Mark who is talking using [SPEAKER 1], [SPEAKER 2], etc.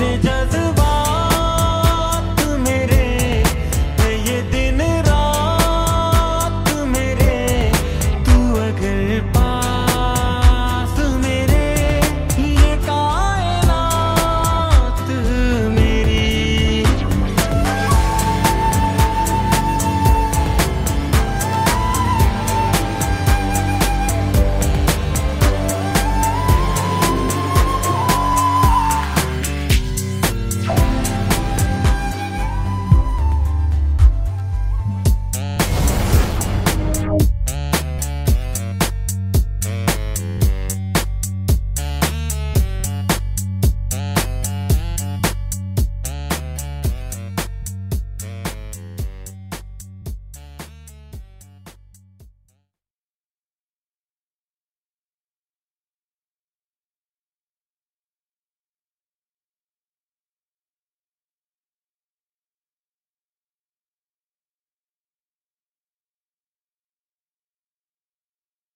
[SPEAKER 1] message